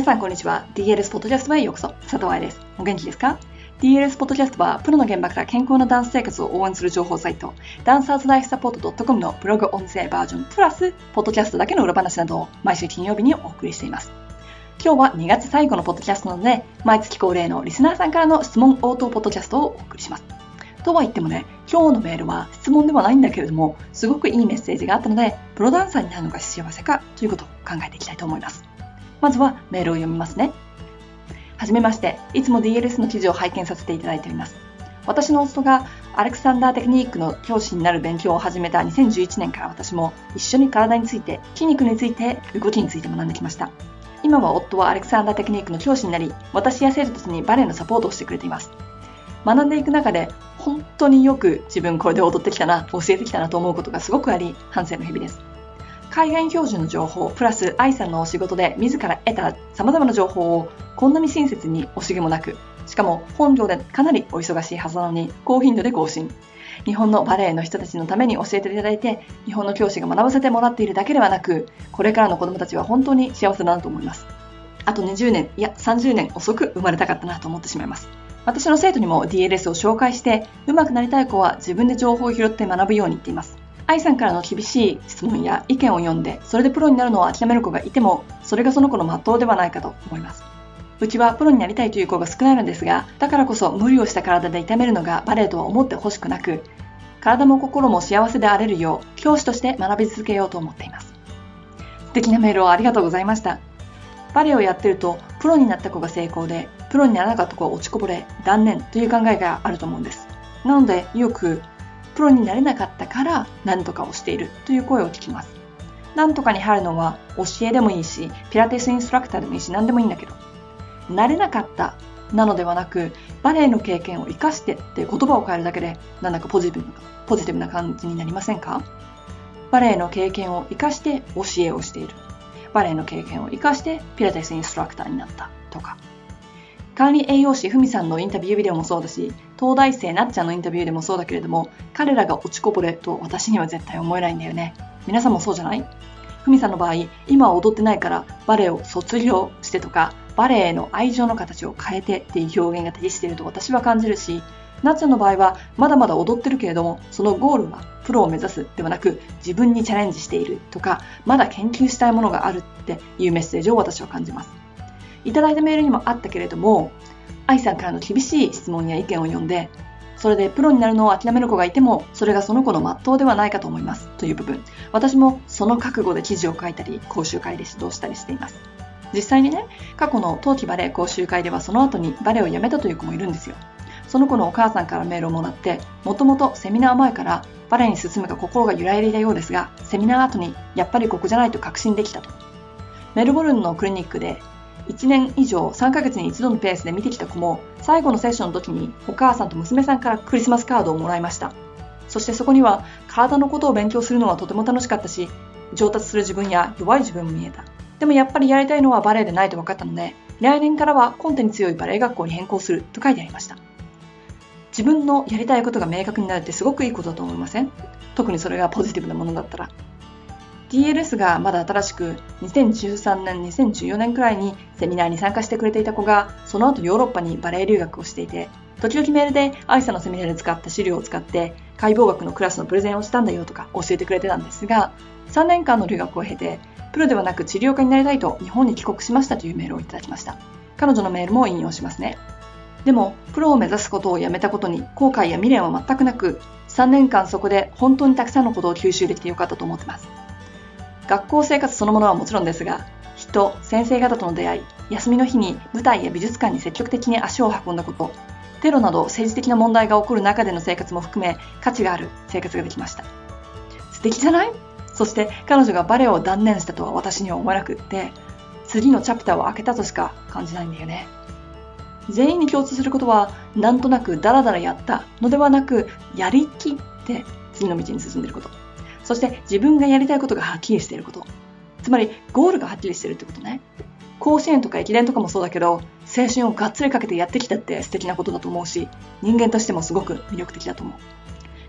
皆さんこんにちは。DLS ポッドキャストへようこそ。佐藤愛です。お元気ですか？DLS ポッドキャストは、プロの現場から健康なダンス生活を応援する情報サイト、ダンサーズライフサポート .com のブログ音声バージョンプラス、ポッドキャストだけの裏話などを毎週金曜日にお送りしています。今日は2月最後のポッドキャストなので、毎月恒例のリスナーさんからの質問応答ポッドキャストをお送りします。とは言ってもね、今日のメールは質問ではないんだけれども、すごくいいメッセージがあったので、プロダンサーになるのが幸せかということを考えていきたいと思います。まずはメールを読みますね。はじめまして、いつも DLS の記事を拝見させていただいております。私の夫がアレクサンダーテクニックの教師になる勉強を始めた2011年から私も一緒に体について、筋肉について、動きについて学んできました。今は夫はアレクサンダーテクニックの教師になり、私や生徒たちにバレエのサポートをしてくれています。学んでいく中で本当によく自分これで踊ってきたな、教えてきたなと思うことがすごくあり、反省の日々です。海外標準の情報、プラス愛さんのお仕事で自ら得た様々な情報をこんなに親切に惜しげもなく、しかも本業でかなりお忙しいはずなのに高頻度で更新。日本のバレエの人たちのために教えていただいて、日本の教師が学ばせてもらっているだけではなく、これからの子供たちは本当に幸せだなと思います。あと20年、いや30年遅く生まれたかったなと思ってしまいます。私の生徒にも DLS を紹介して、上手くなりたい子は自分で情報を拾って学ぶように言っています。愛さんからの厳しい質問や意見を読んで、それでプロになるのを諦める子がいても、それがその子の全うではないかと思います。うちはプロになりたいという子が少ないのですが、だからこそ無理をした体で痛めるのがバレエとは思ってほしくなく、体も心も幸せであれるよう、教師として学び続けようと思っています。素敵なメールをありがとうございました。バレエをやってると、プロになった子が成功で、プロにならなかった子は落ちこぼれ、断念という考えがあると思うんです。なので、よく、プロになれなかったから何とかをしているという声を聞きます。何とかに入るのは教えでもいいし、ピラティスインストラクターでもいいし、何でもいいんだけど、なれなかったなのではなく、バレエの経験を生かしてって言葉を変えるだけで、なんだかポジティブなポジティブな感じになりませんか？バレエの経験を生かして教えをしている。バレエの経験を生かしてピラティスインストラクターになったとか。管理栄養士ふみさんのインタビュービデオもそうだし、東大生なっちゃんのインタビューでもそうだけれども、彼らが落ちこぼれと私には絶対思えないんだよね。皆さんもそうじゃない？ふみさんの場合、今は踊ってないからバレエを卒業してとか、バレエへの愛情の形を変えてっていう表現が適していると私は感じるし、なっちゃんの場合はまだまだ踊ってるけれども、そのゴールはプロを目指すではなく自分にチャレンジしているとか、まだ研究したいものがあるっていうメッセージを私は感じます。いただいたメールにもあったけれども、愛さんからの厳しい質問や意見を読んで、それでプロになるのを諦める子がいても、それがその子の全うではないかと思いますという部分。私もその覚悟で記事を書いたり、講習会で指導したりしています。実際にね、過去の冬季バレエ講習会ではその後にバレエをやめたという子もいるんですよ。その子のお母さんからメールをもらって、もともとセミナー前からバレエに進むか心が揺らいでいたようですが、セミナー後にやっぱりここじゃないと確信できたと。メルボルンのクリニックで1年以上3ヶ月に一度のペースで見てきた子も最後のセッションの時にお母さんと娘さんからクリスマスカードをもらいました。そしてそこには体のことを勉強するのはとても楽しかったし上達する自分や弱い自分も見えた。でもやっぱりやりたいのはバレエでないと分かったので来年からはコンテに強いバレエ学校に変更すると書いてありました。自分のやりたいことが明確になるってすごくいいことだと思いません？特にそれがポジティブなものだったら。DLS がまだ新しく2013年、2014年くらいにセミナーに参加してくれていた子がその後ヨーロッパにバレエ留学をしていて時々メールで愛さんのセミナーで使った資料を使って解剖学のクラスのプレゼンをしたんだよとか教えてくれてたんですが3年間の留学を経てプロではなく治療家になりたいと日本に帰国しましたというメールをいただきました。彼女のメールも引用しますね。でもプロを目指すことをやめたことに後悔や未練は全くなく3年間そこで本当にたくさんのことを吸収できてよかったと思ってます。学校生活そのものはもちろんですが、人、先生方との出会い、休みの日に舞台や美術館に積極的に足を運んだこと、テロなど政治的な問題が起こる中での生活も含め価値がある生活ができました。素敵じゃない？そして彼女がバレエを断念したとは私には思えなくって、次のチャプターを開けたとしか感じないんだよね。全員に共通することは、なんとなくダラダラやったのではなく、やりきって次の道に進んでいること。そして自分がやりたいことがはっきりしていること。つまり、ゴールがはっきりしてるってことね。甲子園とか駅伝とかもそうだけど、青春をがっつりかけてやってきたって素敵なことだと思うし、人間としてもすごく魅力的だと思う。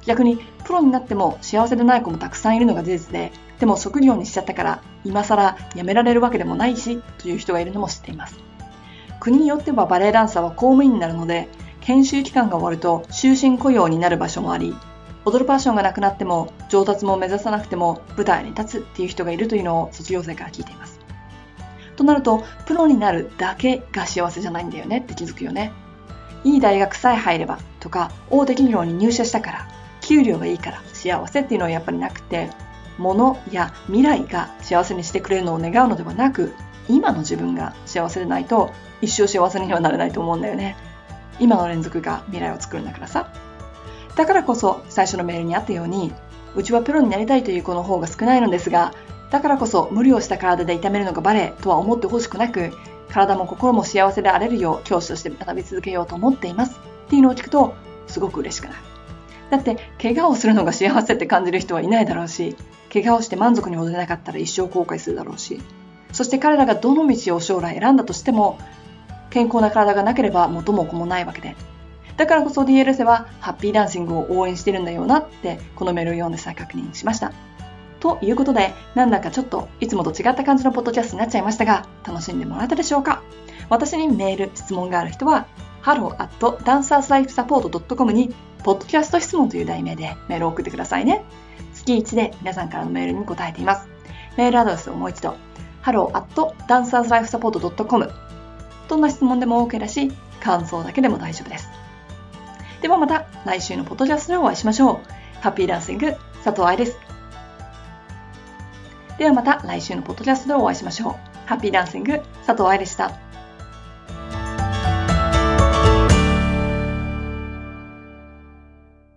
逆にプロになっても幸せでない子もたくさんいるのが事実で、でも職業にしちゃったから今更辞められるわけでもないしという人がいるのも知っています。国によってはバレエダンサーは公務員になるので、研修期間が終わると終身雇用になる場所もあり、踊るパッションがなくなっても上達も目指さなくても舞台に立つっていう人がいるというのを卒業生から聞いています。となると、プロになるだけが幸せじゃないんだよねって気づくよね。いい大学さえ入ればとか、大手企業に入社したから、給料がいいから幸せっていうのはやっぱりなくて、物や未来が幸せにしてくれるのを願うのではなく、今の自分が幸せでないと一生幸せにはなれないと思うんだよね。今の連続が未来を作るんだからさ。だからこそ最初のメールにあったように、うちはプロになりたいという子の方が少ないのですが、だからこそ無理をした体で痛めるのがバレエとは思ってほしくなく、体も心も幸せであれるよう教師として学び続けようと思っていますっていうのを聞くとすごく嬉しくなる。だって怪我をするのが幸せって感じる人はいないだろうし、怪我をして満足に踊れなかったら一生後悔するだろうし、そして彼らがどの道を将来選んだとしても、健康な体がなければ元も子もないわけで。だからこそ DLS はハッピーダンシングを応援してるんだよなってこのメールを読んで再確認しました。ということで、なんだかちょっといつもと違った感じのポッドキャストになっちゃいましたが、楽しんでもらえたでしょうか？私にメール、質問がある人は、hello.dancerslifesupport.com に、ポッドキャスト質問という題名でメールを送ってくださいね。月1で皆さんからのメールに答えています。メールアドレスをもう一度、hello.dancerslifesupport.com どんな質問でも OK だし、感想だけでも大丈夫です。ではまた来週のポッドキャストでお会いしましょう。ハッピーダンシング佐藤愛です。ではまた来週のポッドキャストでお会いしましょう。ハッピーダンシング佐藤愛でした。